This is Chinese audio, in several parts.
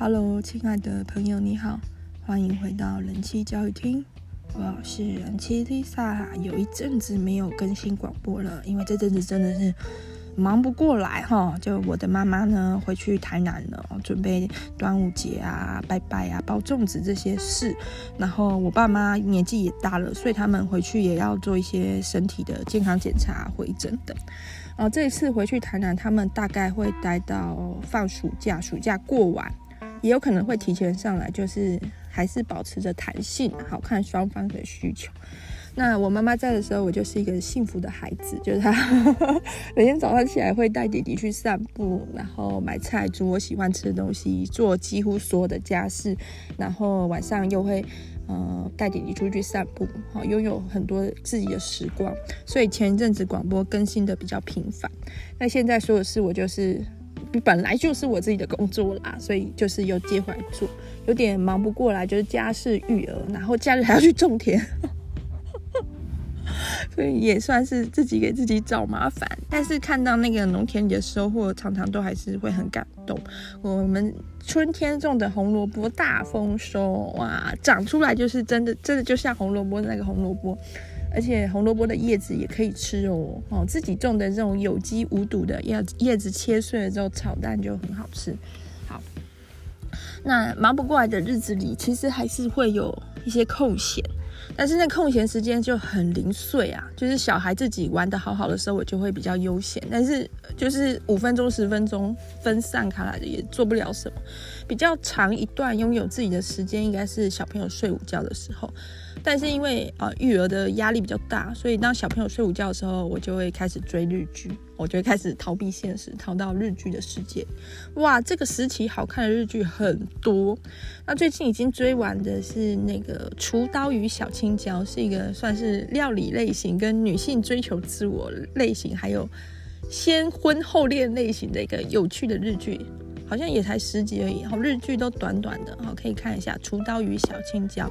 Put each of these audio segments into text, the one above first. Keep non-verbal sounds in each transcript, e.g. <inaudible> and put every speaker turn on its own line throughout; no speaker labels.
Hello，亲爱的朋友，你好，欢迎回到人妻教育厅。我是人妻 Lisa，有一阵子没有更新广播了，因为这阵子真的是忙不过来哈。就我的妈妈呢，回去台南了，准备端午节啊、拜拜啊、包粽子这些事。然后我爸妈年纪也大了，所以他们回去也要做一些身体的健康检查、回诊等。啊，这一次回去台南，他们大概会待到放暑假，暑假过完。也有可能会提前上来，就是还是保持着弹性，好看双方的需求。那我妈妈在的时候，我就是一个幸福的孩子，就是她 <laughs> 每天早上起来会带弟弟去散步，然后买菜、煮我喜欢吃的东西，做几乎所有的家事，然后晚上又会呃带弟弟出去散步，好拥有很多自己的时光。所以前一阵子广播更新的比较频繁，那现在所有事我就是。本来就是我自己的工作啦，所以就是又接回来做，有点忙不过来，就是家事育儿，然后假日还要去种田，<laughs> 所以也算是自己给自己找麻烦。但是看到那个农田里的收获，常常都还是会很感动。我们春天种的红萝卜大丰收，哇，长出来就是真的，真的就像红萝卜那个红萝卜。而且红萝卜的叶子也可以吃哦，哦，自己种的这种有机无毒的叶叶子切碎了之后炒蛋就很好吃。好，那忙不过来的日子里，其实还是会有一些空闲，但是那空闲时间就很零碎啊，就是小孩自己玩得好好的时候，我就会比较悠闲，但是就是五分钟十分钟分散开来的也做不了什么。比较长一段拥有自己的时间，应该是小朋友睡午觉的时候。但是因为、呃、育儿的压力比较大，所以当小朋友睡午觉的时候，我就会开始追日剧，我就会开始逃避现实，逃到日剧的世界。哇，这个时期好看的日剧很多。那最近已经追完的是那个《厨刀与小青椒》，是一个算是料理类型跟女性追求自我类型，还有先婚后恋类型的一个有趣的日剧。好像也才十集而已，好，日剧都短短的，好，可以看一下《厨刀与小青椒》。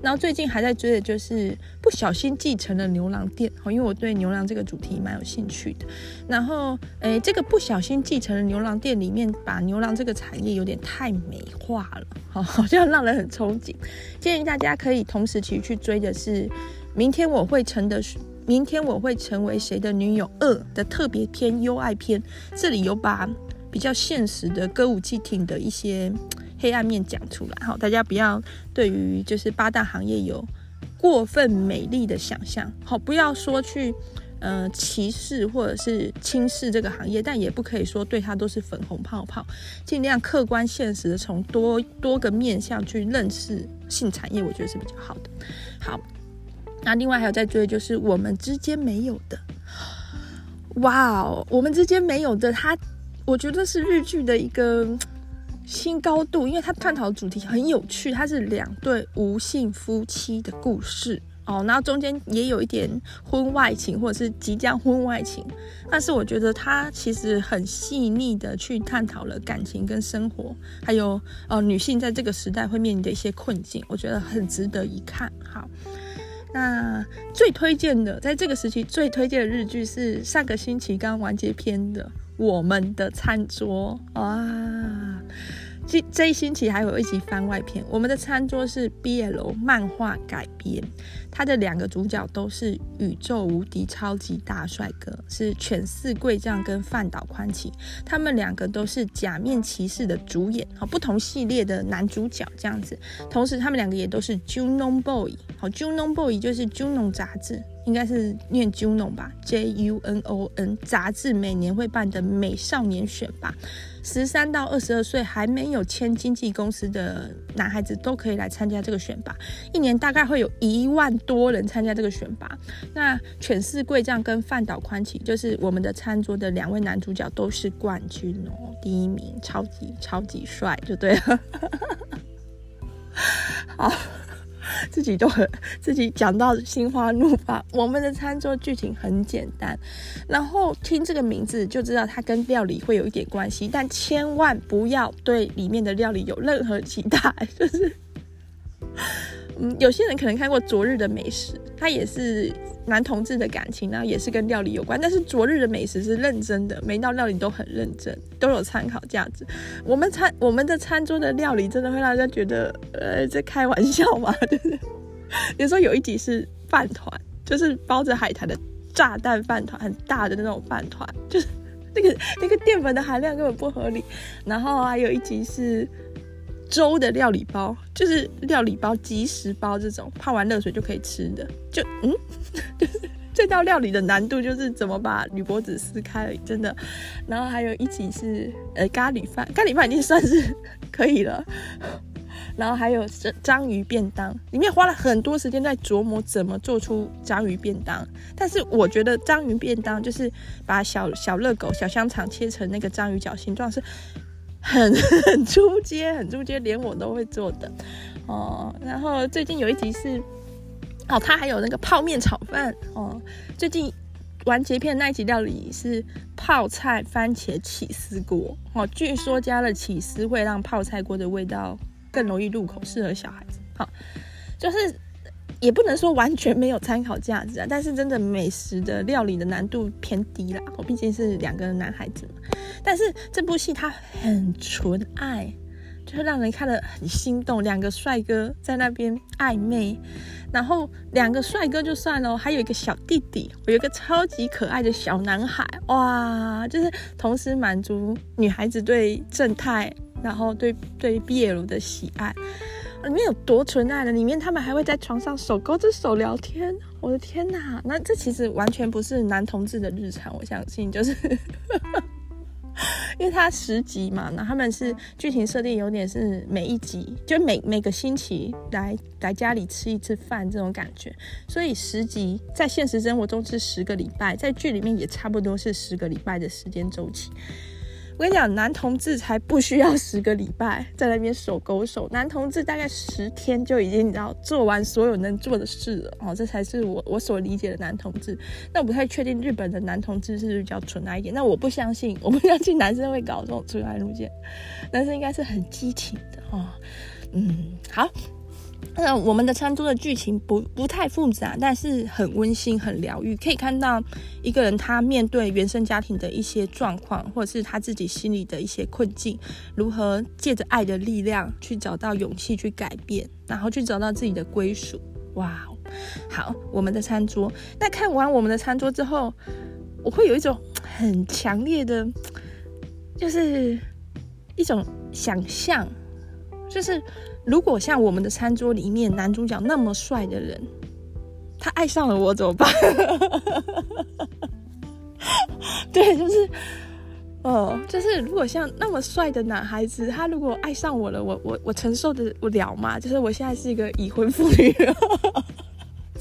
然后最近还在追的就是不小心继承了牛郎店，好，因为我对牛郎这个主题蛮有兴趣的。然后，诶，这个不小心继承了牛郎店里面，把牛郎这个产业有点太美化了，好，好像让人很憧憬。建议大家可以同时期去追的是《明天我会成的明天我会成为谁的女友二》的特别篇优爱篇，这里有把。比较现实的歌舞伎町的一些黑暗面讲出来，好，大家不要对于就是八大行业有过分美丽的想象，好，不要说去呃歧视或者是轻视这个行业，但也不可以说对它都是粉红泡泡，尽量客观现实的从多多个面向去认识性产业，我觉得是比较好的。好，那另外还有在追就是我们之间没有的，哇哦，我们之间没有的，它。我觉得是日剧的一个 <tsk> 新高度，因为它探讨的主题很有趣，它是两对无性夫妻的故事哦，然后中间也有一点婚外情或者是即将婚外情，但是我觉得它其实很细腻的去探讨了感情跟生活，还有呃女性在这个时代会面临的一些困境，我觉得很值得一看。好，那最推荐的在这个时期最推荐的日剧是上个星期刚完结篇的。我们的餐桌啊，这这一星期还有一集番外篇。我们的餐桌是 BL 漫画改编，它的两个主角都是宇宙无敌超级大帅哥，是犬饲贵丈跟饭岛宽启。他们两个都是假面骑士的主演，好，不同系列的男主角这样子。同时，他们两个也都是 Junon Boy，好，Junon Boy 就是 Junon 杂志。应该是念 Junon 吧，J U N O N 杂志每年会办的美少年选拔，十三到二十二岁还没有签经纪公司的男孩子都可以来参加这个选拔，一年大概会有一万多人参加这个选拔。那犬饲贵丈跟饭岛宽启就是我们的餐桌的两位男主角都是冠军哦，第一名超级超级帅，就对了。<laughs> 好。自己都很自己讲到心花怒放。我们的餐桌剧情很简单，然后听这个名字就知道它跟料理会有一点关系，但千万不要对里面的料理有任何期待。就是，<laughs> 嗯，有些人可能看过《昨日的美食》，它也是男同志的感情，呢也是跟料理有关。但是昨日的美食是认真的，每道料理都很认真，都有参考价值。我们餐我们的餐桌的料理真的会让人家觉得，呃，在开玩笑吗？<laughs> 就是，比如说有一集是饭团，就是包着海苔的炸弹饭团，很大的那种饭团，就是那个那个淀粉的含量根本不合理。然后还有一集是。粥的料理包，就是料理包、即食包这种泡完热水就可以吃的，就嗯，<laughs> 就是这道料理的难度就是怎么把铝箔纸撕开，真的。然后还有一起是呃咖喱饭，咖喱饭已经算是可以了。然后还有章鱼便当，里面花了很多时间在琢磨怎么做出章鱼便当。但是我觉得章鱼便当就是把小小热狗、小香肠切成那个章鱼脚形状是。很 <laughs> 很出街，很出街，连我都会做的哦。然后最近有一集是，哦，他还有那个泡面炒饭哦。最近完结篇那一集料理是泡菜番茄起司锅哦。据说加了起司会让泡菜锅的味道更容易入口，适合小孩子。好、就是。也不能说完全没有参考价值啊，但是真的美食的料理的难度偏低啦。我毕竟是两个男孩子嘛，但是这部戏它很纯爱，就是让人看了很心动。两个帅哥在那边暧昧，然后两个帅哥就算了，还有一个小弟弟，我有一个超级可爱的小男孩，哇，就是同时满足女孩子对正太，然后对对 BL 的喜爱。里面有多纯爱的，里面他们还会在床上手勾着手聊天。我的天哪，那这其实完全不是男同志的日常，我相信就是，<laughs> 因为他十集嘛，那他们是剧情设定有点是每一集就每每个星期来来家里吃一次饭这种感觉，所以十集在现实生活中是十个礼拜，在剧里面也差不多是十个礼拜的时间周期。我跟你讲，男同志才不需要十个礼拜在那边手勾手，男同志大概十天就已经你知道做完所有能做的事了哦，这才是我我所理解的男同志。那我不太确定日本的男同志是不是比较纯爱一点，那我不相信，<laughs> 我不相信男生会搞这种纯爱路线，男生应该是很激情的哦。嗯，好。那我们的餐桌的剧情不不太复杂，但是很温馨、很疗愈。可以看到一个人他面对原生家庭的一些状况，或者是他自己心里的一些困境，如何借着爱的力量去找到勇气去改变，然后去找到自己的归属。哇，好，我们的餐桌。那看完我们的餐桌之后，我会有一种很强烈的，就是一种想象，就是。如果像我们的餐桌里面男主角那么帅的人，他爱上了我怎么办？<laughs> 对，就是，哦，就是如果像那么帅的男孩子，他如果爱上我了，我我我承受得了吗？就是我现在是一个已婚妇女。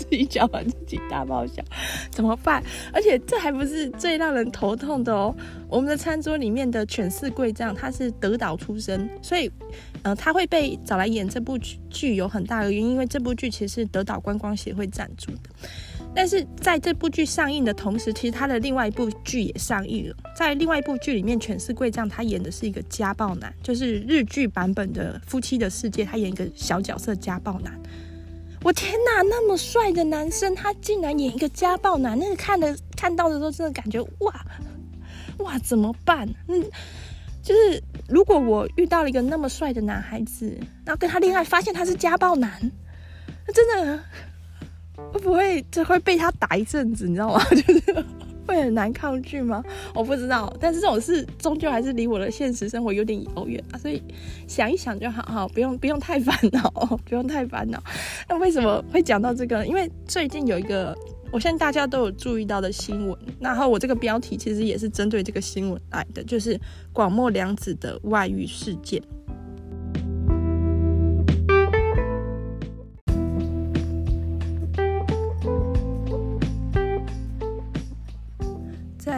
自己讲完自己大爆笑，怎么办？而且这还不是最让人头痛的哦。我们的餐桌里面的犬饲贵丈，他是德岛出身，所以，呃，他会被找来演这部剧有很大的原因，因为这部剧其实是德岛观光协会赞助的。但是在这部剧上映的同时，其实他的另外一部剧也上映了。在另外一部剧里面，犬饲贵丈他演的是一个家暴男，就是日剧版本的《夫妻的世界》，他演一个小角色家暴男。我天哪，那么帅的男生，他竟然演一个家暴男，那个看的看到的时候，真的感觉哇哇怎么办？嗯，就是如果我遇到了一个那么帅的男孩子，然后跟他恋爱，发现他是家暴男，那真的会不会这会被他打一阵子？你知道吗？<laughs> 就是。会很难抗拒吗？我不知道，但是这种事终究还是离我的现实生活有点遥远啊，所以想一想就好，好，不用不用太烦恼，<laughs> 不用太烦恼。那为什么会讲到这个？因为最近有一个，我相信大家都有注意到的新闻，然后我这个标题其实也是针对这个新闻来的，就是广末凉子的外遇事件。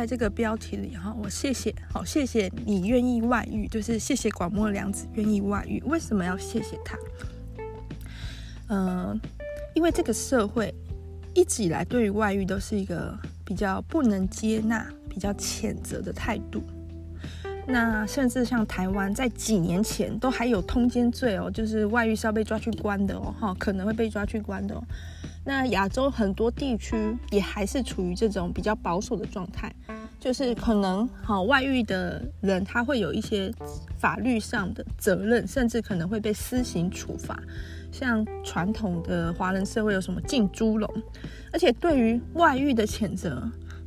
在这个标题里哈，我谢谢，好谢谢你愿意外遇，就是谢谢广末凉子愿意外遇。为什么要谢谢他？嗯、因为这个社会一直以来对于外遇都是一个比较不能接纳、比较谴责的态度。那甚至像台湾在几年前都还有通奸罪哦，就是外遇是要被抓去关的哦，哈，可能会被抓去关的哦。那亚洲很多地区也还是处于这种比较保守的状态，就是可能好外遇的人他会有一些法律上的责任，甚至可能会被私刑处罚。像传统的华人社会有什么浸猪笼，而且对于外遇的谴责，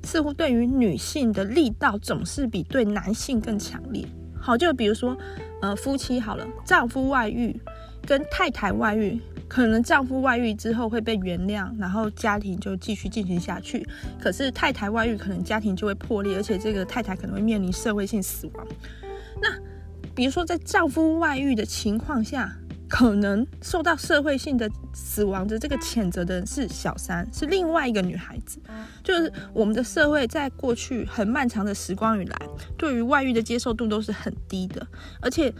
似乎对于女性的力道总是比对男性更强烈。好，就比如说，呃，夫妻好了，丈夫外遇跟太太外遇，可能丈夫外遇之后会被原谅，然后家庭就继续进行下去。可是太太外遇，可能家庭就会破裂，而且这个太太可能会面临社会性死亡。那比如说，在丈夫外遇的情况下，可能受到社会性的死亡的这个谴责的人是小三，是另外一个女孩子。就是我们的社会在过去很漫长的时光以来，对于外遇的接受度都是很低的，而且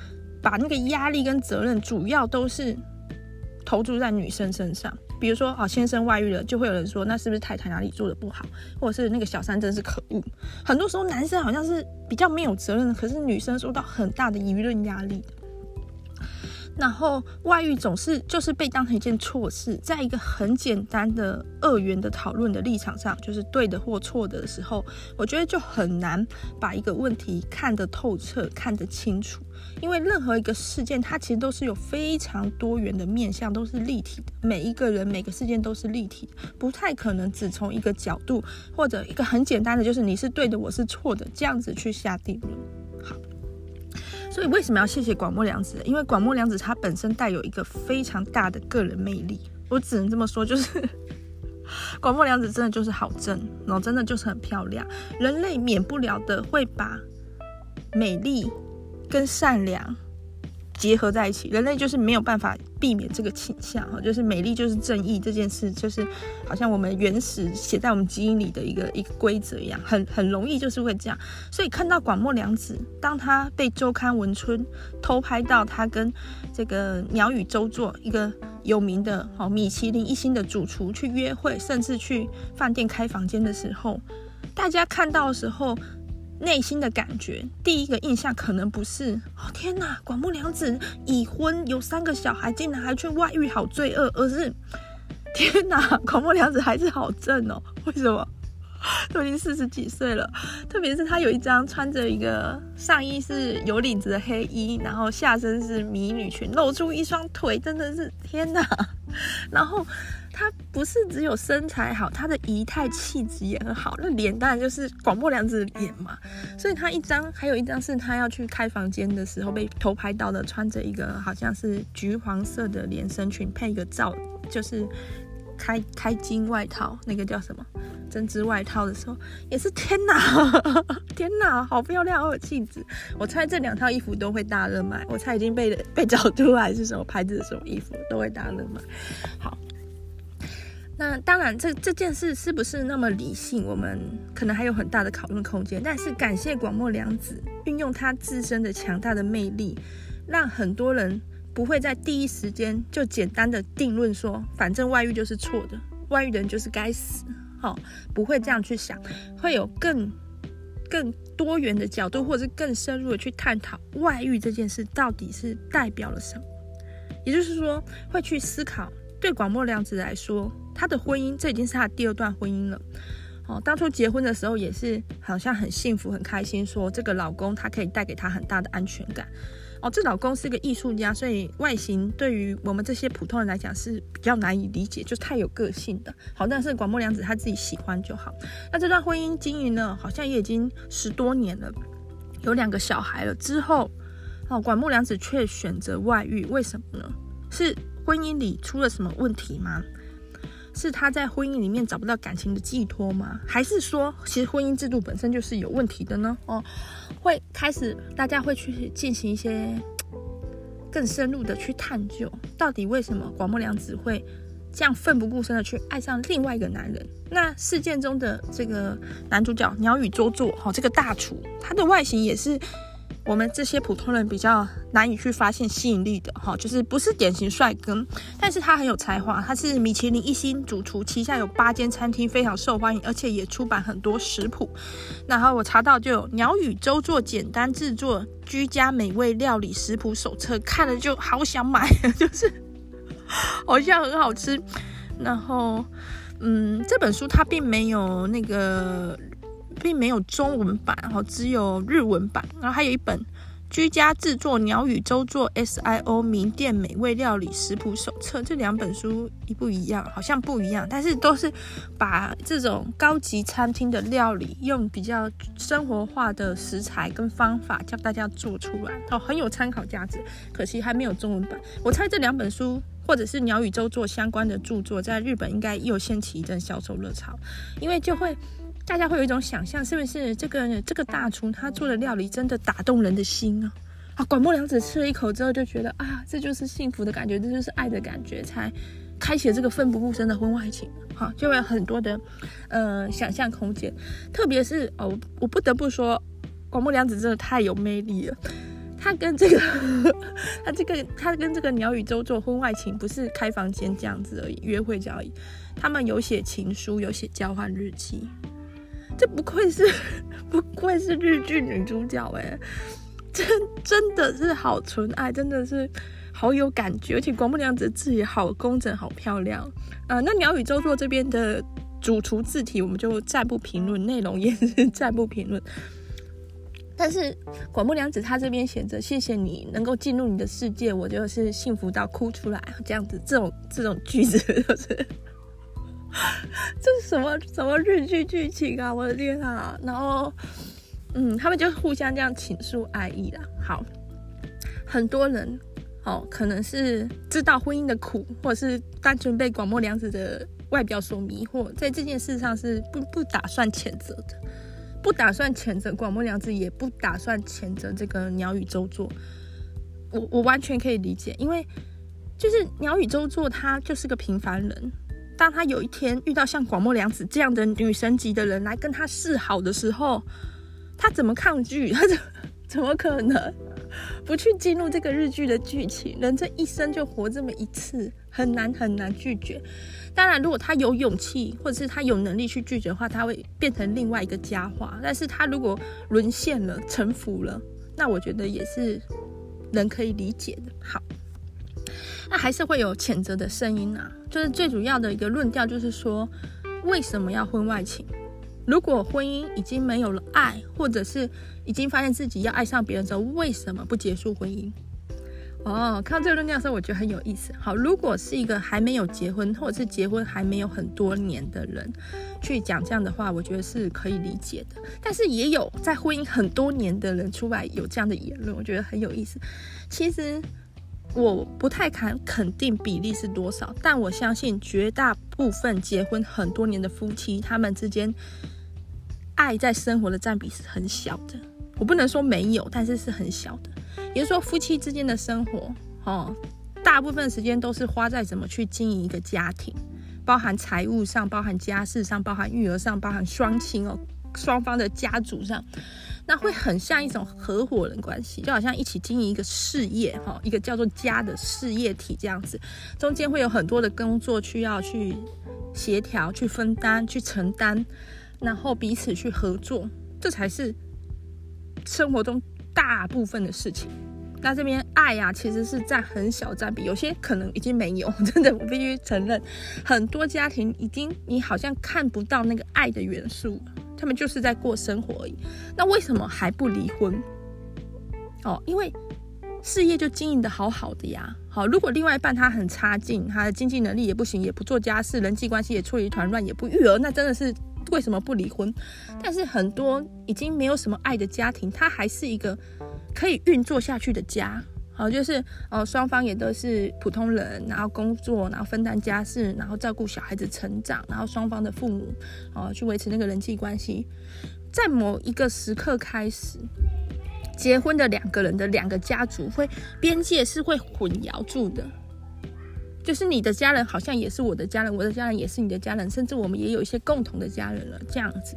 把那个压力跟责任主要都是投注在女生身上。比如说，哦，先生外遇了，就会有人说，那是不是太太哪里做的不好，或者是那个小三真是可恶。很多时候，男生好像是比较没有责任的，可是女生受到很大的舆论压力。然后外遇总是就是被当成一件错事，在一个很简单的二元的讨论的立场上，就是对的或错的时候，我觉得就很难把一个问题看得透彻、看得清楚。因为任何一个事件，它其实都是有非常多元的面向，都是立体的。每一个人、每个事件都是立体的，不太可能只从一个角度或者一个很简单的，就是你是对的，我是错的这样子去下定论。所以为什么要谢谢广末凉子？因为广末凉子她本身带有一个非常大的个人魅力，我只能这么说，就是 <laughs> 广末凉子真的就是好正，然后真的就是很漂亮。人类免不了的会把美丽跟善良结合在一起，人类就是没有办法避免这个倾向哈，就是美丽就是正义这件事，就是好像我们原始写在我们基因里的一个一个规则一样，很很容易就是会这样。所以看到广末凉子，当他被周刊文春偷拍到他跟这个鸟羽周作一个有名的哦米其林一星的主厨去约会，甚至去饭店开房间的时候，大家看到的时候。内心的感觉，第一个印象可能不是哦天哪，广木凉子已婚有三个小孩，竟然还去外遇，好罪恶，而是天哪，广木凉子还是好正哦，为什么？<laughs> 都已经四十几岁了，特别是他有一张穿着一个上衣是有领子的黑衣，然后下身是迷你裙，露出一双腿，真的是天哪，然后。他不是只有身材好，他的仪态气质也很好。那脸当然就是广末凉子的脸嘛。所以他一张，还有一张是他要去开房间的时候被偷拍到的，穿着一个好像是橘黄色的连身裙，配一个罩，就是开开襟外套，那个叫什么针织外套的时候，也是天哪，<laughs> 天哪，好漂亮，好有气质。我猜这两套衣服都会大热卖。我猜已经被被找出来是什么牌子的什么衣服都会大热卖。好。那当然这，这件事是不是那么理性，我们可能还有很大的讨论空间。但是感谢广末凉子运用她自身的强大的魅力，让很多人不会在第一时间就简单的定论说，反正外遇就是错的，外遇的人就是该死，好、哦，不会这样去想，会有更更多元的角度，或者是更深入的去探讨外遇这件事到底是代表了什么，也就是说，会去思考。对广末凉子来说，她的婚姻这已经是她第二段婚姻了。哦，当初结婚的时候也是好像很幸福、很开心，说这个老公他可以带给她很大的安全感。哦，这老公是个艺术家，所以外形对于我们这些普通人来讲是比较难以理解，就太有个性的。好，但是广末凉子她自己喜欢就好。那这段婚姻经营呢，好像也已经十多年了，有两个小孩了。之后，哦，广末凉子却选择外遇，为什么呢？是。婚姻里出了什么问题吗？是他在婚姻里面找不到感情的寄托吗？还是说，其实婚姻制度本身就是有问题的呢？哦，会开始大家会去进行一些更深入的去探究，到底为什么广末凉子会这样奋不顾身的去爱上另外一个男人？那事件中的这个男主角鸟羽周作，哈，这个大厨，他的外形也是。我们这些普通人比较难以去发现吸引力的哈，就是不是典型帅哥，但是他很有才华，他是米其林一星主厨，旗下有八间餐厅，非常受欢迎，而且也出版很多食谱。然后我查到就有鸟语周做简单制作居家美味料理食谱手册，看了就好想买，<laughs> 就是好像很好吃。然后，嗯，这本书它并没有那个，并没有中文版，哈只有日文版。然后还有一本《居家制作鸟语周作 SIO 名店美味料理食谱手册》。这两本书一不一样？好像不一样，但是都是把这种高级餐厅的料理用比较生活化的食材跟方法教大家做出来，哦，很有参考价值。可惜还没有中文版。我猜这两本书。或者是鸟语周作相关的著作，在日本应该又掀起一阵销售热潮，因为就会大家会有一种想象，是不是这个这个大厨他做的料理真的打动人的心啊？啊，广末凉子吃了一口之后就觉得啊，这就是幸福的感觉，这就是爱的感觉，才开启了这个奋不顾身的婚外情。好，就会有很多的呃想象空间，特别是哦，我不得不说，广末凉子真的太有魅力了。他跟这个，<laughs> 他这个，他跟这个鸟语周做婚外情不是开房间这样子而已，约会而已。他们有写情书，有写交换日记。这不愧是，<laughs> 不愧是日剧女主角哎，真真的是好纯爱，真的是好有感觉。而且广木凉子字也好工整，好漂亮。呃，那鸟语周作这边的主厨字体，我们就暂不评论，内容也是暂不评论。但是广木凉子她这边写着谢谢你能够进入你的世界，我就是幸福到哭出来这样子，这种这种句子就是，<laughs> 这是什么什么日剧剧情啊！我的天啊！然后，嗯，他们就互相这样倾诉爱意啦。好，很多人哦，可能是知道婚姻的苦，或者是单纯被广末凉子的外表所迷惑，在这件事上是不不打算谴责的。不打算谴责广末凉子，也不打算谴责这个鸟语周作。我我完全可以理解，因为就是鸟语周作，他就是个平凡人。当他有一天遇到像广末凉子这样的女神级的人来跟他示好的时候，他怎么抗拒？他怎怎么可能不去进入这个日剧的剧情？人这一生就活这么一次，很难很难拒绝。当然，如果他有勇气，或者是他有能力去拒绝的话，他会变成另外一个佳话。但是他如果沦陷了、臣服了，那我觉得也是人可以理解的。好，那还是会有谴责的声音啊。就是最主要的一个论调，就是说，为什么要婚外情？如果婚姻已经没有了爱，或者是已经发现自己要爱上别人之后，为什么不结束婚姻？哦，看到这个论调的时候，我觉得很有意思。好，如果是一个还没有结婚，或者是结婚还没有很多年的人去讲这样的话，我觉得是可以理解的。但是也有在婚姻很多年的人出来有这样的言论，我觉得很有意思。其实我不太敢肯定比例是多少，但我相信绝大部分结婚很多年的夫妻，他们之间爱在生活的占比是很小的。我不能说没有，但是是很小的。也就是说，夫妻之间的生活，哦，大部分时间都是花在怎么去经营一个家庭，包含财务上，包含家事上，包含育儿上，包含双亲哦，双方的家族上，那会很像一种合伙人关系，就好像一起经营一个事业，哈，一个叫做家的事业体这样子，中间会有很多的工作需要去协调、去分担、去承担，然后彼此去合作，这才是生活中。大部分的事情，那这边爱呀、啊，其实是占很小占比，有些可能已经没有，<laughs> 真的，我必须承认，很多家庭已经你好像看不到那个爱的元素，他们就是在过生活而已。那为什么还不离婚？哦，因为事业就经营得好好的呀。好，如果另外一半他很差劲，他的经济能力也不行，也不做家事，人际关系也处理一团乱，也不育儿，那真的是。为什么不离婚？但是很多已经没有什么爱的家庭，它还是一个可以运作下去的家。好，就是哦，双方也都是普通人，然后工作，然后分担家事，然后照顾小孩子成长，然后双方的父母哦去维持那个人际关系。在某一个时刻开始，结婚的两个人的两个家族会边界是会混淆住的。就是你的家人好像也是我的家人，我的家人也是你的家人，甚至我们也有一些共同的家人了。这样子，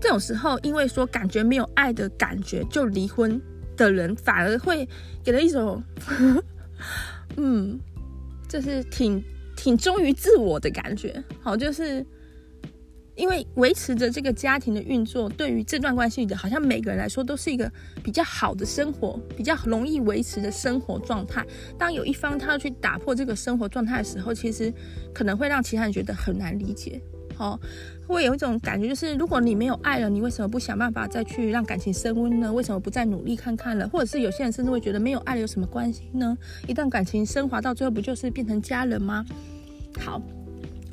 这种时候，因为说感觉没有爱的感觉就离婚的人，反而会给了一种，<laughs> 嗯，就是挺挺忠于自我的感觉。好，就是因为维持着这个家庭的运作，对于这段关系的，好像每个人来说都是一个比较好的生活，比较容易维持的生活状态。当有一方他要去打破这个生活状态的时候，其实可能会让其他人觉得很难理解。哦，会有一种感觉，就是如果你没有爱了，你为什么不想办法再去让感情升温呢？为什么不再努力看看了？或者是有些人甚至会觉得没有爱了有什么关系呢？一段感情升华到最后，不就是变成家人吗？好，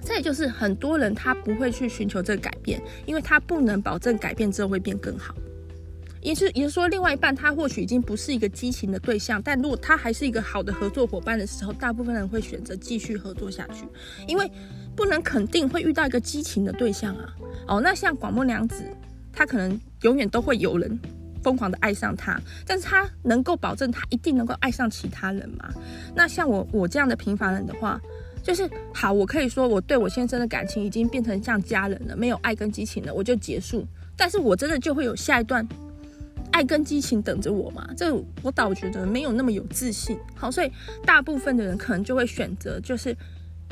这也就是很多人他不会去寻求这个改变，因为他不能保证改变之后会变更好。也是，也是说，另外一半他或许已经不是一个激情的对象，但如果他还是一个好的合作伙伴的时候，大部分人会选择继续合作下去，因为。不能肯定会遇到一个激情的对象啊！哦，那像广末凉子，他可能永远都会有人疯狂的爱上他，但是他能够保证他一定能够爱上其他人吗？那像我我这样的平凡人的话，就是好，我可以说我对我先生的感情已经变成像家人了，没有爱跟激情了，我就结束。但是我真的就会有下一段爱跟激情等着我吗？这我倒觉得没有那么有自信。好，所以大部分的人可能就会选择就是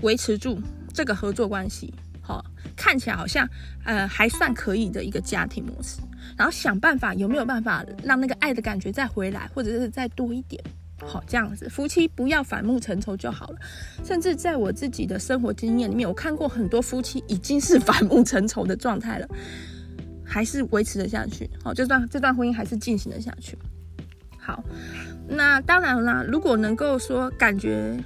维持住。这个合作关系，好、看起来好像呃还算可以的一个家庭模式，然后想办法有没有办法让那个爱的感觉再回来，或者是再多一点，好、这样子夫妻不要反目成仇就好了。甚至在我自己的生活经验里面，我看过很多夫妻已经是反目成仇的状态了，还是维持得下去，好、这段这段婚姻还是进行的下去。好，那当然啦，如果能够说感觉。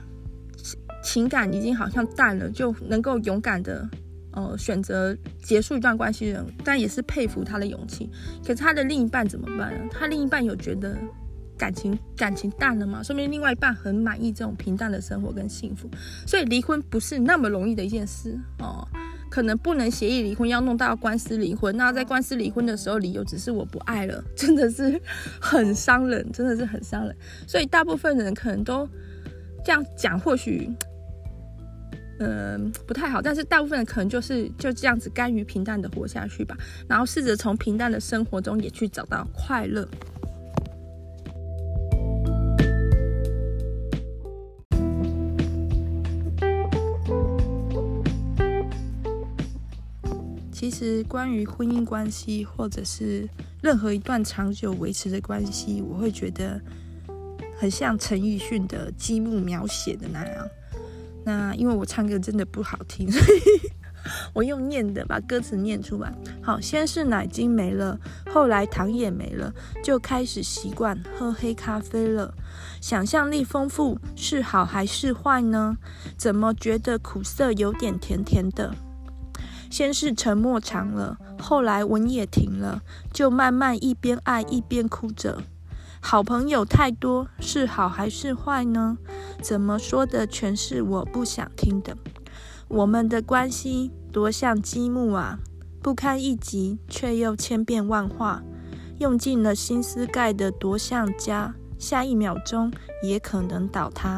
情感已经好像淡了，就能够勇敢的，呃，选择结束一段关系的人，但也是佩服他的勇气。可是他的另一半怎么办呢？他另一半有觉得感情感情淡了吗？说明另外一半很满意这种平淡的生活跟幸福。所以离婚不是那么容易的一件事哦，可能不能协议离婚，要弄到官司离婚。那在官司离婚的时候，理由只是我不爱了，真的是很伤人，真的是很伤人。所以大部分人可能都 <laughs> 这样讲，或许。嗯，不太好，但是大部分人可能就是就这样子甘于平淡的活下去吧，然后试着从平淡的生活中也去找到快乐。其实，关于婚姻关系或者是任何一段长久维持的关系，我会觉得很像陈奕迅的《积木》描写的那样。那因为我唱歌真的不好听，<laughs> 我用念的把歌词念出来。好，先是奶精没了，后来糖也没了，就开始习惯喝黑咖啡了。想象力丰富是好还是坏呢？怎么觉得苦涩有点甜甜的？先是沉默长了，后来吻也停了，就慢慢一边爱一边哭着。好朋友太多是好还是坏呢？怎么说的全是我不想听的。我们的关系多像积木啊，不堪一击却又千变万化。用尽了心思盖的多像家，下一秒钟也可能倒塌。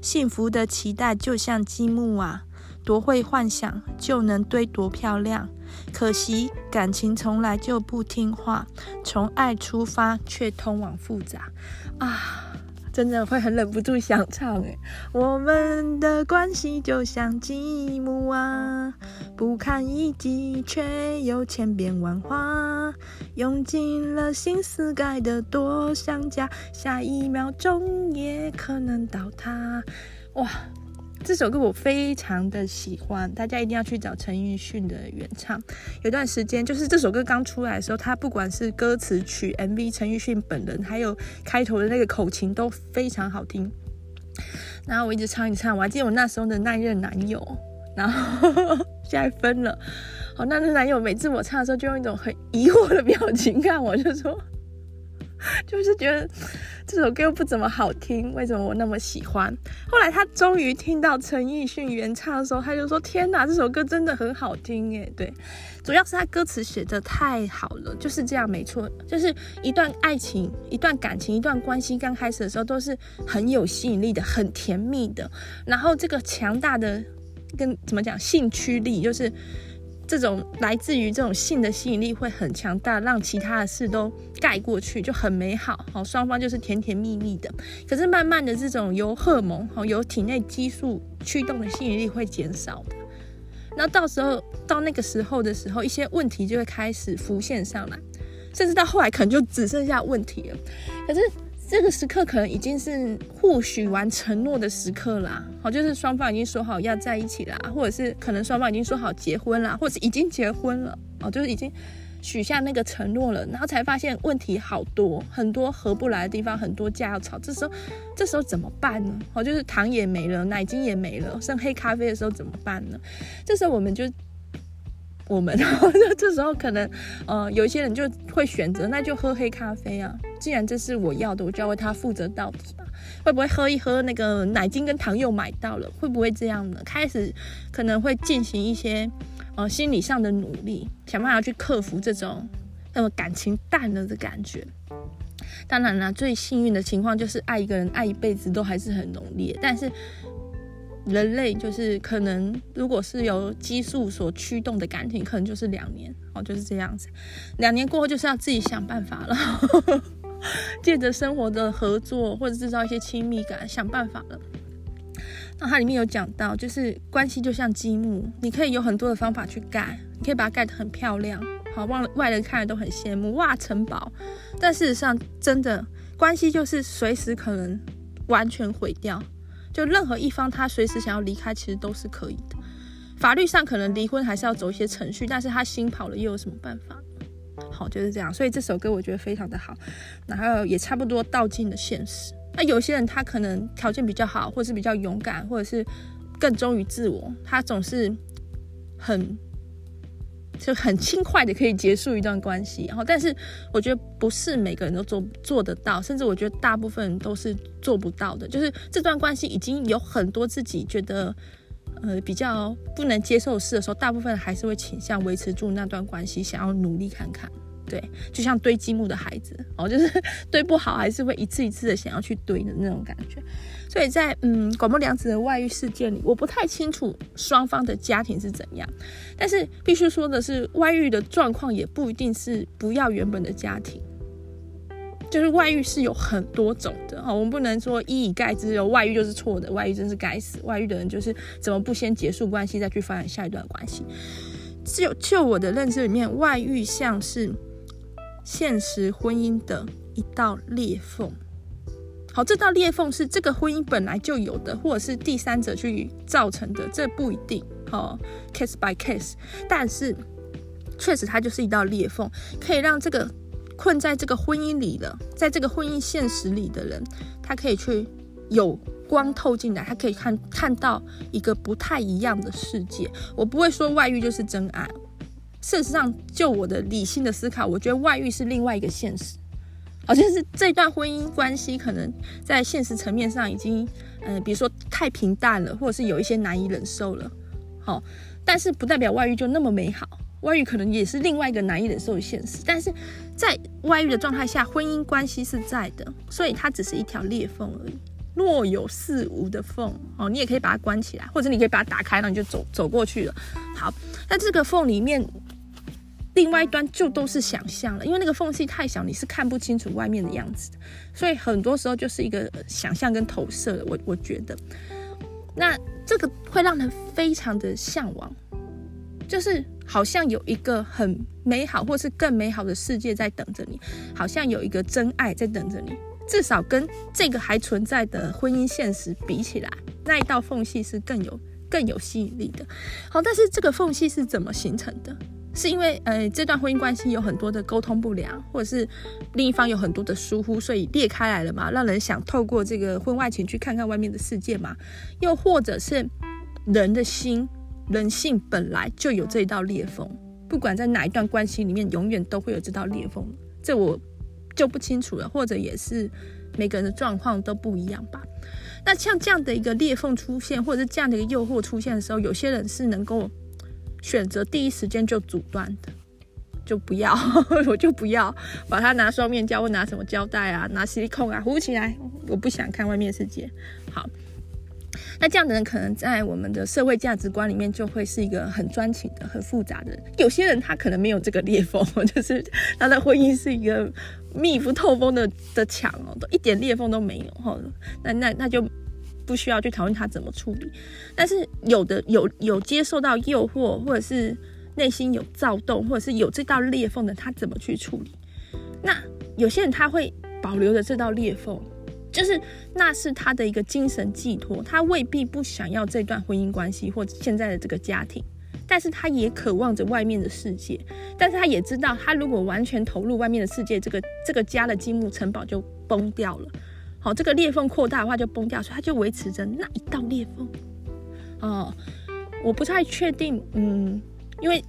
幸福的期待就像积木啊，多会幻想就能堆多漂亮。可惜感情从来就不听话，从爱出发却通往复杂啊！真的会很忍不住想唱诶，我们的关系就像积木啊，不堪一击却又千变万化，用尽了心思盖的多像家，下一秒钟也可能倒塌。哇！这首歌我非常的喜欢，大家一定要去找陈奕迅的原唱。有段时间，就是这首歌刚出来的时候，他不管是歌词曲、MV，陈奕迅本人还有开头的那个口琴都非常好听。然后我一直唱一唱，我还记得我那时候的那任男友，然后 <laughs> 现在分了。好，那任男友每次我唱的时候，就用一种很疑惑的表情看我，就说。<laughs> 就是觉得这首歌不怎么好听，为什么我那么喜欢？后来他终于听到陈奕迅原唱的时候，他就说：“天哪，这首歌真的很好听耶！”对，主要是他歌词写得太好了，就是这样，没错，就是一段爱情、一段感情、一段关系刚开始的时候都是很有吸引力的，很甜蜜的。然后这个强大的跟怎么讲性驱力，就是。这种来自于这种性的吸引力会很强大，让其他的事都盖过去，就很美好。好，双方就是甜甜蜜蜜的。可是慢慢的，这种由荷尔蒙、好由体内激素驱动的吸引力会减少的。然后到时候到那个时候的时候，一些问题就会开始浮现上来，甚至到后来可能就只剩下问题了。可是这个时刻可能已经是互许完承诺的时刻啦，好，就是双方已经说好要在一起啦，或者是可能双方已经说好结婚啦，或者已经结婚了，哦，就是已经。许下那个承诺了，然后才发现问题好多，很多合不来的地方，很多架要吵。这时候，这时候怎么办呢？哦，就是糖也没了，奶精也没了，剩黑咖啡的时候怎么办呢？这时候我们就，我们，<laughs> 然后就这时候可能，呃，有一些人就会选择，那就喝黑咖啡啊。既然这是我要的，我就要为他负责到底吧。会不会喝一喝那个奶精跟糖又买到了？会不会这样呢？开始可能会进行一些。呃，心理上的努力，想办法去克服这种那么感情淡了的感觉。当然啦，最幸运的情况就是爱一个人爱一辈子都还是很浓烈。但是人类就是可能，如果是由激素所驱动的感情，可能就是两年哦，就是这样子。两年过后就是要自己想办法了，<laughs> 借着生活的合作或者制造一些亲密感，想办法了。那它里面有讲到，就是关系就像积木，你可以有很多的方法去盖，你可以把它盖得很漂亮，好，外外人看来都很羡慕，哇，城堡。但事实上，真的关系就是随时可能完全毁掉，就任何一方他随时想要离开，其实都是可以的。法律上可能离婚还是要走一些程序，但是他心跑了又有什么办法？好，就是这样。所以这首歌我觉得非常的好，然后也差不多道尽了现实。那有些人他可能条件比较好，或者是比较勇敢，或者是更忠于自我，他总是很就很轻快的可以结束一段关系。然后，但是我觉得不是每个人都做做得到，甚至我觉得大部分都是做不到的。就是这段关系已经有很多自己觉得呃比较不能接受事的时候，大部分还是会倾向维持住那段关系，想要努力看看。对，就像堆积木的孩子哦，就是 <laughs> 堆不好，还是会一次一次的想要去堆的那种感觉。所以在嗯广末凉子的外遇事件里，我不太清楚双方的家庭是怎样，但是必须说的是，外遇的状况也不一定是不要原本的家庭，就是外遇是有很多种的哈，我们不能说一以概之，有外遇就是错的，外遇真是该死，外遇的人就是怎么不先结束关系再去发展下一段关系？就就我的认知里面，外遇像是。现实婚姻的一道裂缝，好，这道裂缝是这个婚姻本来就有的，或者是第三者去造成的，这不一定，好，case by case，但是确实它就是一道裂缝，可以让这个困在这个婚姻里的，在这个婚姻现实里的人，他可以去有光透进来，他可以看看到一个不太一样的世界。我不会说外遇就是真爱。事实上，就我的理性的思考，我觉得外遇是另外一个现实，好像是这段婚姻关系可能在现实层面上已经，嗯、呃，比如说太平淡了，或者是有一些难以忍受了，好，但是不代表外遇就那么美好，外遇可能也是另外一个难以忍受的现实，但是在外遇的状态下，婚姻关系是在的，所以它只是一条裂缝而已，若有似无的缝，哦，你也可以把它关起来，或者你可以把它打开，然后你就走走过去了，好，那这个缝里面。另外一端就都是想象了，因为那个缝隙太小，你是看不清楚外面的样子，所以很多时候就是一个想象跟投射的。我我觉得，那这个会让人非常的向往，就是好像有一个很美好或是更美好的世界在等着你，好像有一个真爱在等着你。至少跟这个还存在的婚姻现实比起来，那一道缝隙是更有更有吸引力的。好，但是这个缝隙是怎么形成的？是因为呃，这段婚姻关系有很多的沟通不良，或者是另一方有很多的疏忽，所以裂开来了嘛，让人想透过这个婚外情去看看外面的世界嘛。又或者是人的心，人性本来就有这一道裂缝，不管在哪一段关系里面，永远都会有这道裂缝。这我就不清楚了，或者也是每个人的状况都不一样吧。那像这样的一个裂缝出现，或者是这样的一个诱惑出现的时候，有些人是能够。选择第一时间就阻断的，就不要，<laughs> 我就不要把它拿双面胶或拿什么胶带啊，拿矽利康啊糊起来，我不想看外面世界。好，那这样的人可能在我们的社会价值观里面就会是一个很专情的、很复杂的人。有些人他可能没有这个裂缝，<laughs> 就是他的婚姻是一个密不透风的的墙哦，都一点裂缝都没有哈。那那那就不需要去讨论他怎么处理。但是有的有有接受到诱惑，或者是内心有躁动，或者是有这道裂缝的，他怎么去处理？那有些人他会保留着这道裂缝，就是那是他的一个精神寄托，他未必不想要这段婚姻关系或者现在的这个家庭。但是他也渴望着外面的世界，但是他也知道，他如果完全投入外面的世界，这个这个家的积木城堡就崩掉了。好，这个裂缝扩大的话就崩掉，所以他就维持着那一道裂缝。哦，我不太确定，嗯，因为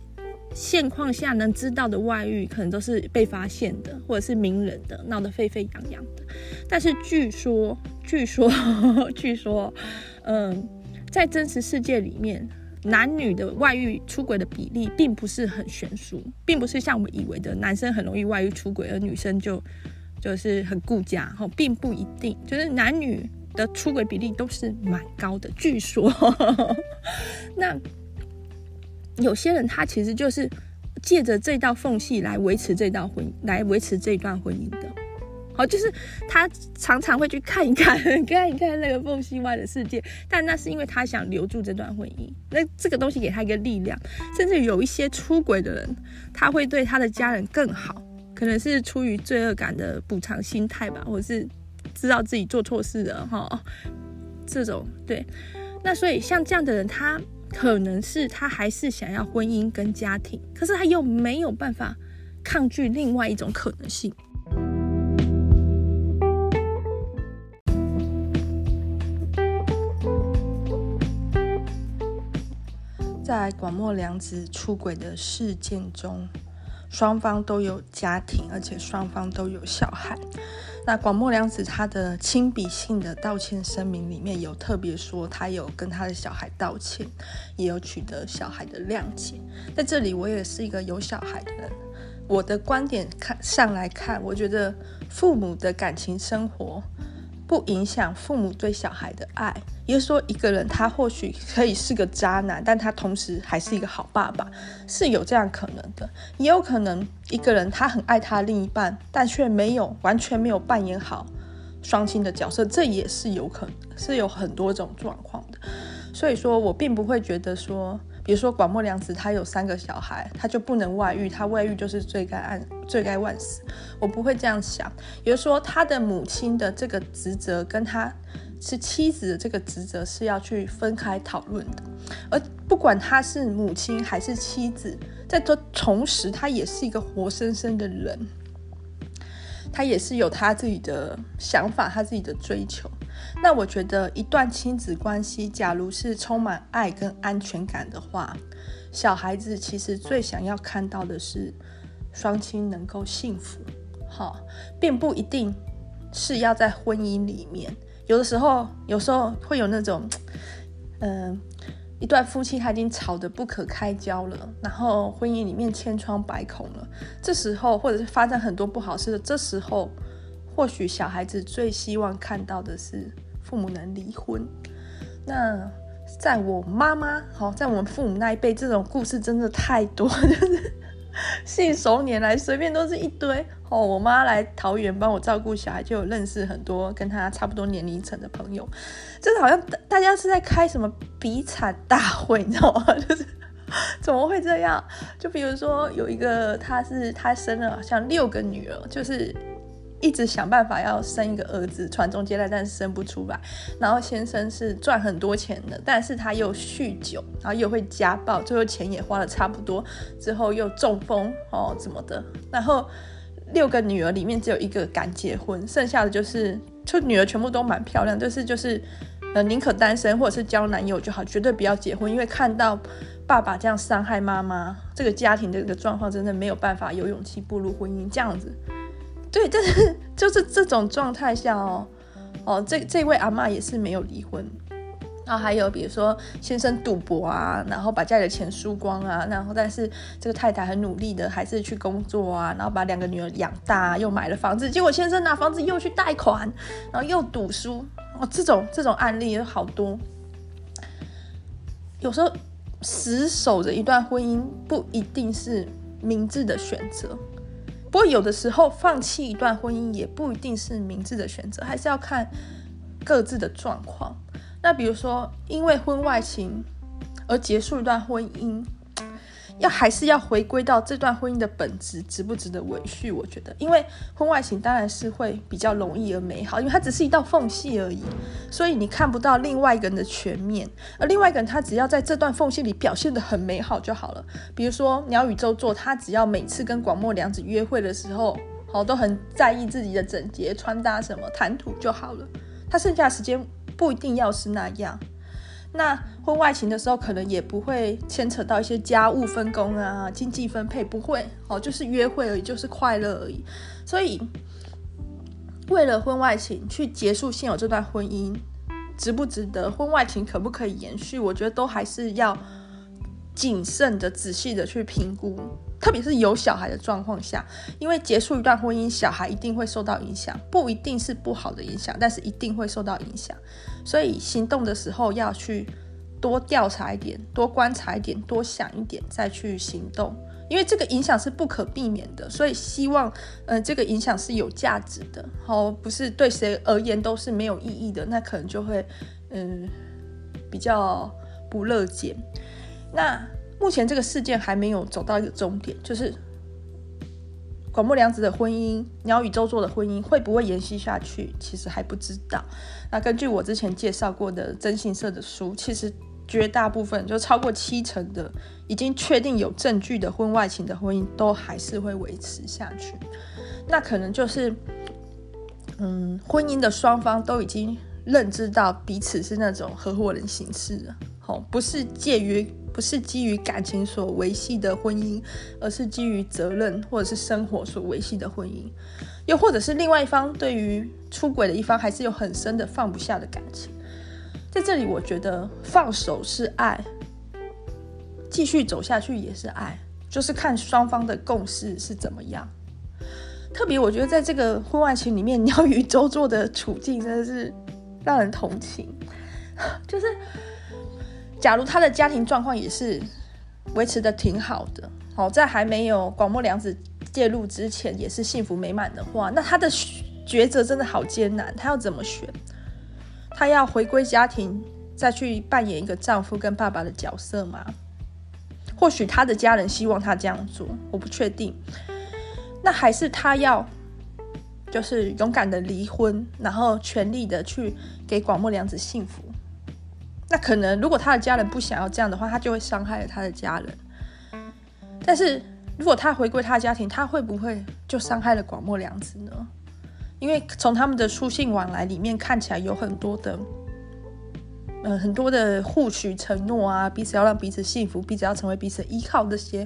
现况下能知道的外遇，可能都是被发现的，或者是名人的，闹得沸沸扬扬的。但是据说，据说，<laughs> 据说，嗯，在真实世界里面。男女的外遇出轨的比例并不是很悬殊，并不是像我们以为的男生很容易外遇出轨，而女生就就是很顾家，哈，并不一定，就是男女的出轨比例都是蛮高的。据说，<laughs> 那有些人他其实就是借着这道缝隙来维持这道婚，来维持这段婚姻的。好，就是他常常会去看一看，<laughs> 看一看那个缝隙外的世界，但那是因为他想留住这段婚姻。那这个东西给他一个力量，甚至有一些出轨的人，他会对他的家人更好，可能是出于罪恶感的补偿心态吧，或者是知道自己做错事了哈。这种对，那所以像这样的人，他可能是他还是想要婚姻跟家庭，可是他又没有办法抗拒另外一种可能性。在广末凉子出轨的事件中，双方都有家庭，而且双方都有小孩。那广末凉子他的亲笔信的道歉声明里面有特别说，他有跟他的小孩道歉，也有取得小孩的谅解。在这里，我也是一个有小孩的人，我的观点看上来看，我觉得父母的感情生活。不影响父母对小孩的爱，也就是说，一个人他或许可以是个渣男，但他同时还是一个好爸爸，是有这样可能的。也有可能一个人他很爱他另一半，但却没有完全没有扮演好双亲的角色，这也是有可能，是有很多种状况的。所以说我并不会觉得说。比如说广末凉子，他有三个小孩，他就不能外遇，他外遇就是罪该案罪该万死。我不会这样想。比如说他的母亲的这个职责跟他是妻子的这个职责是要去分开讨论的。而不管他是母亲还是妻子，在这同时，他也是一个活生生的人，他也是有他自己的想法，他自己的追求。那我觉得，一段亲子关系，假如是充满爱跟安全感的话，小孩子其实最想要看到的是双亲能够幸福，好，并不一定是要在婚姻里面。有的时候，有时候会有那种，嗯、一段夫妻他已经吵得不可开交了，然后婚姻里面千疮百孔了，这时候或者是发生很多不好事的，这时候。或许小孩子最希望看到的是父母能离婚。那在我妈妈，好，在我们父母那一辈，这种故事真的太多，<laughs> 就是信手拈来，随便都是一堆。哦，我妈来桃园帮我照顾小孩，就有认识很多跟她差不多年龄层的朋友。就是好像大家是在开什么比惨大会，你知道吗？<laughs> 就是怎么会这样？就比如说有一个，她是她生了好像六个女儿，就是。一直想办法要生一个儿子传宗接代，但是生不出来。然后先生是赚很多钱的，但是他又酗酒，然后又会家暴，最后钱也花得差不多，之后又中风哦，怎么的？然后六个女儿里面只有一个敢结婚，剩下的就是就女儿全部都蛮漂亮，就是就是呃宁可单身或者是交男友就好，绝对不要结婚，因为看到爸爸这样伤害妈妈，这个家庭的这个状况真的没有办法有勇气步入婚姻这样子。对，但是就是这种状态下哦，哦，这这位阿妈也是没有离婚，然后还有比如说先生赌博啊，然后把家里的钱输光啊，然后但是这个太太很努力的还是去工作啊，然后把两个女儿养大，又买了房子，结果先生拿房子又去贷款，然后又赌输，哦，这种这种案例有好多，有时候死守着一段婚姻不一定是明智的选择。不过有的时候放弃一段婚姻也不一定是明智的选择，还是要看各自的状况。那比如说，因为婚外情而结束一段婚姻。要还是要回归到这段婚姻的本质，值不值得维续？我觉得，因为婚外情当然是会比较容易而美好，因为它只是一道缝隙而已，所以你看不到另外一个人的全面。而另外一个人，他只要在这段缝隙里表现得很美好就好了。比如说鸟语周作，他只要每次跟广末凉子约会的时候，好都很在意自己的整洁穿搭什么谈吐就好了。他剩下的时间不一定要是那样。那婚外情的时候，可能也不会牵扯到一些家务分工啊、经济分配，不会哦，就是约会而已，就是快乐而已。所以，为了婚外情去结束现有这段婚姻，值不值得？婚外情可不可以延续？我觉得都还是要谨慎的、仔细的去评估，特别是有小孩的状况下，因为结束一段婚姻，小孩一定会受到影响，不一定是不好的影响，但是一定会受到影响。所以行动的时候要去多调查一点，多观察一点，多想一点，再去行动。因为这个影响是不可避免的，所以希望，呃，这个影响是有价值的，好，不是对谁而言都是没有意义的，那可能就会，嗯，比较不乐见。那目前这个事件还没有走到一个终点，就是。广末凉子的婚姻，鸟语周作的婚姻会不会延续下去？其实还不知道。那根据我之前介绍过的征信社的书，其实绝大部分就超过七成的已经确定有证据的婚外情的婚姻，都还是会维持下去。那可能就是，嗯，婚姻的双方都已经认知到彼此是那种合伙人形式了，好，不是介于。不是基于感情所维系的婚姻，而是基于责任或者是生活所维系的婚姻，又或者是另外一方对于出轨的一方还是有很深的放不下的感情。在这里，我觉得放手是爱，继续走下去也是爱，就是看双方的共识是怎么样。特别，我觉得在这个婚外情里面，鸟语周作的处境真的是让人同情，<laughs> 就是。假如他的家庭状况也是维持的挺好的，好，在还没有广末凉子介入之前也是幸福美满的话，那他的抉择真的好艰难。他要怎么选？他要回归家庭，再去扮演一个丈夫跟爸爸的角色吗？或许他的家人希望他这样做，我不确定。那还是他要就是勇敢的离婚，然后全力的去给广末凉子幸福？那可能，如果他的家人不想要这样的话，他就会伤害了他的家人。但是如果他回归他的家庭，他会不会就伤害了广末凉子呢？因为从他们的书信往来里面看起来有很多的，呃，很多的互许承诺啊，彼此要让彼此幸福，彼此要成为彼此依靠这些。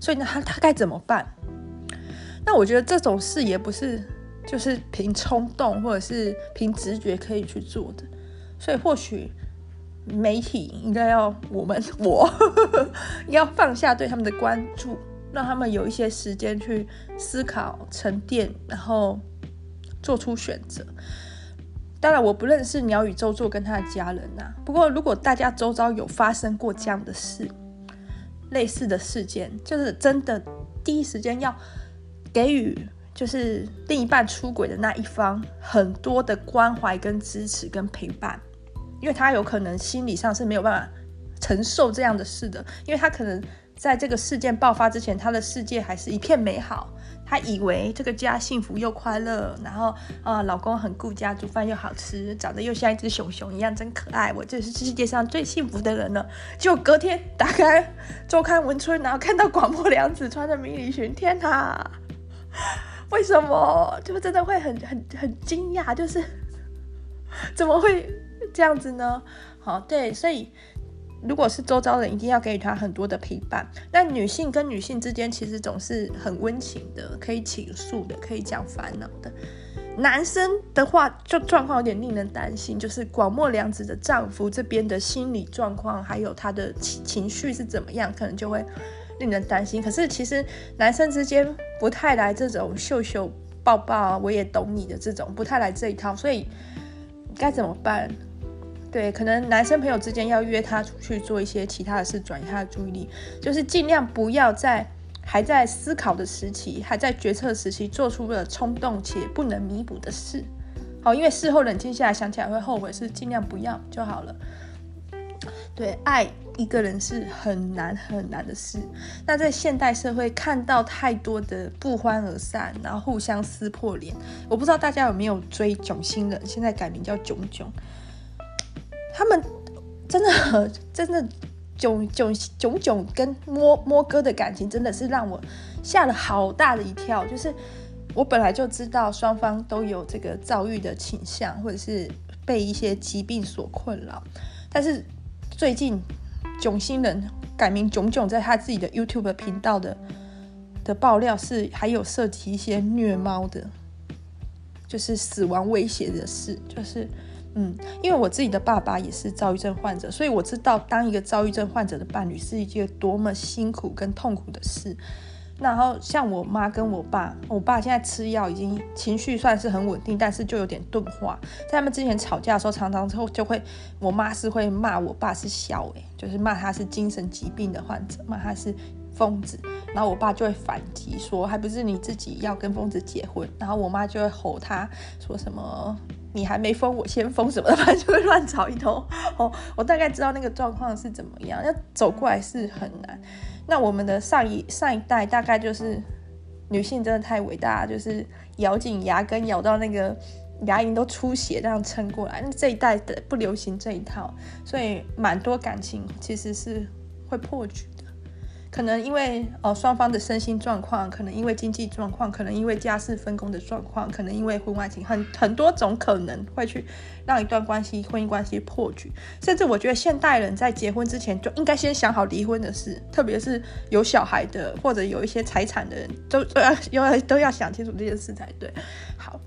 所以呢，他他该怎么办？那我觉得这种事也不是就是凭冲动或者是凭直觉可以去做的。所以或许。媒体应该要我们 <laughs> 我要放下对他们的关注，让他们有一些时间去思考、沉淀，然后做出选择。当然，我不认识鸟语周作跟他的家人呐、啊。不过，如果大家周遭有发生过这样的事，类似的事件，就是真的第一时间要给予，就是另一半出轨的那一方很多的关怀、跟支持、跟陪伴。因为他有可能心理上是没有办法承受这样的事的，因为他可能在这个事件爆发之前，他的世界还是一片美好，他以为这个家幸福又快乐，然后啊，老公很顾家，煮饭又好吃，长得又像一只熊熊一样，真可爱，我这是世界上最幸福的人了。就隔天打开周刊文春，然后看到广末凉子穿着迷你裙，天哪，<laughs> 为什么？就真的会很很很惊讶，就是 <laughs> 怎么会？这样子呢，好，对，所以如果是周遭人，一定要给予他很多的陪伴。那女性跟女性之间，其实总是很温情的，可以倾诉的，可以讲烦恼的。男生的话，就状况有点令人担心，就是广末凉子的丈夫这边的心理状况，还有他的情情绪是怎么样，可能就会令人担心。可是其实男生之间不太来这种秀秀抱抱，我也懂你的这种，不太来这一套，所以该怎么办？对，可能男生朋友之间要约他出去做一些其他的事，转移他的注意力，就是尽量不要在还在思考的时期，还在决策时期做出了冲动且不能弥补的事。好，因为事后冷静下来想起来会后悔，是尽量不要就好了。对，爱一个人是很难很难的事。那在现代社会看到太多的不欢而散，然后互相撕破脸。我不知道大家有没有追囧星人，现在改名叫囧囧。他们真的 <laughs> 真的囧囧囧囧跟摸摸哥的感情，真的是让我吓了好大的一跳。就是我本来就知道双方都有这个躁郁的倾向，或者是被一些疾病所困扰，但是。最近，囧星人改名囧囧，在他自己的 YouTube 频道的的爆料是，还有涉及一些虐猫的，就是死亡威胁的事。就是，嗯，因为我自己的爸爸也是躁郁症患者，所以我知道当一个躁郁症患者的伴侣是一件多么辛苦跟痛苦的事。然后像我妈跟我爸，我爸现在吃药已经情绪算是很稳定，但是就有点钝化。在他们之前吵架的时候，常常之后就会，我妈是会骂我爸是小诶，就是骂他是精神疾病的患者，骂他是疯子。然后我爸就会反击说，还不是你自己要跟疯子结婚。然后我妈就会吼他说什么，你还没疯，我先疯什么的，反正就会乱吵一通。哦，我大概知道那个状况是怎么样，要走过来是很难。那我们的上一上一代大概就是女性真的太伟大，就是咬紧牙根咬到那个牙龈都出血这样撑过来。那这一代的不流行这一套，所以蛮多感情其实是会破局。可能因为哦双方的身心状况，可能因为经济状况，可能因为家事分工的状况，可能因为婚外情，很很多种可能会去让一段关系婚姻关系破局。甚至我觉得现代人在结婚之前就应该先想好离婚的事，特别是有小孩的或者有一些财产的人都都要都要想清楚这件事才对。好，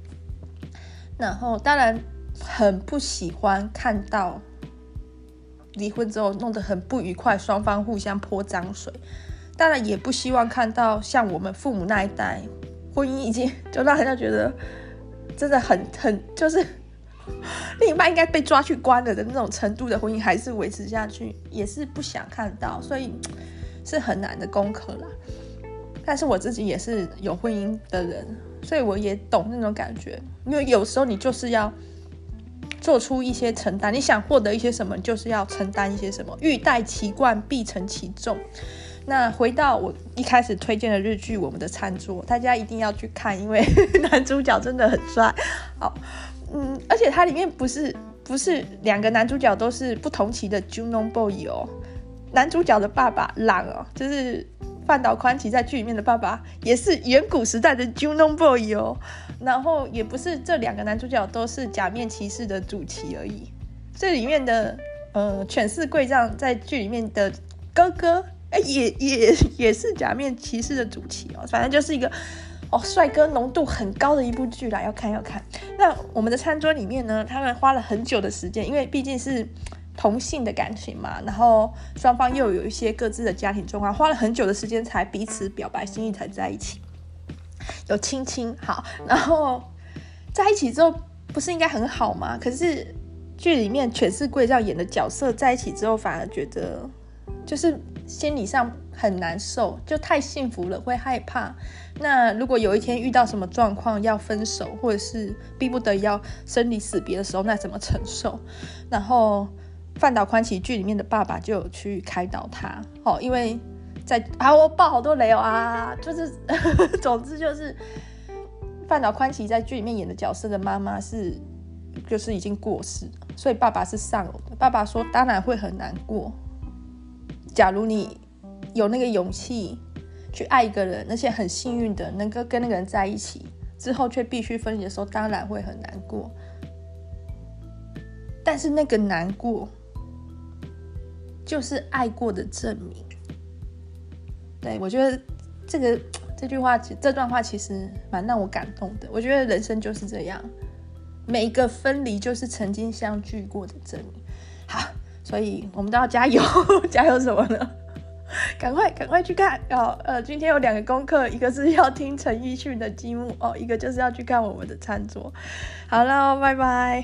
然后当然很不喜欢看到。离婚之后弄得很不愉快，双方互相泼脏水，当然也不希望看到像我们父母那一代，婚姻已经就让人家觉得真的很很就是另一半应该被抓去关了的那种程度的婚姻还是维持下去，也是不想看到，所以是很难的功课啦。但是我自己也是有婚姻的人，所以我也懂那种感觉，因为有时候你就是要。做出一些承担，你想获得一些什么，就是要承担一些什么。欲戴其冠，必承其重。那回到我一开始推荐的日剧《我们的餐桌》，大家一定要去看，因为 <laughs> 男主角真的很帅。好，嗯，而且它里面不是不是两个男主角都是不同期的 Juno Boy 哦，男主角的爸爸朗哦，就是。半岛宽吉在剧里面的爸爸也是远古时代的 Junon Boy 哦，然后也不是这两个男主角都是假面骑士的主题而已，这里面的呃犬饲贵丈在剧里面的哥哥，哎也也也是假面骑士的主题哦，反正就是一个哦帅哥浓度很高的一部剧啦，要看要看。那我们的餐桌里面呢，他们花了很久的时间，因为毕竟是。同性的感情嘛，然后双方又有一些各自的家庭状况，花了很久的时间才彼此表白心意，才在一起，有亲亲好，然后在一起之后不是应该很好吗？可是剧里面全是贵丈演的角色在一起之后，反而觉得就是心理上很难受，就太幸福了，会害怕。那如果有一天遇到什么状况要分手，或者是逼不得已要生离死别的时候，那怎么承受？然后。饭岛宽吉剧里面的爸爸就有去开导他，哦，因为在啊，我爆好多雷哦啊，就是 <laughs> 总之就是饭岛宽吉在剧里面演的角色的妈妈是就是已经过世，所以爸爸是丧偶的。爸爸说，当然会很难过。假如你有那个勇气去爱一个人，那些很幸运的能够跟那个人在一起之后，却必须分离的时候，当然会很难过。但是那个难过。就是爱过的证明。对，我觉得这个这句话，这段话其实蛮让我感动的。我觉得人生就是这样，每一个分离就是曾经相聚过的证明。好，所以我们都要加油，<laughs> 加油什么呢？赶快赶快去看哦！呃，今天有两个功课，一个是要听陈奕迅的《积木》哦，一个就是要去看我们的餐桌。好了，拜拜。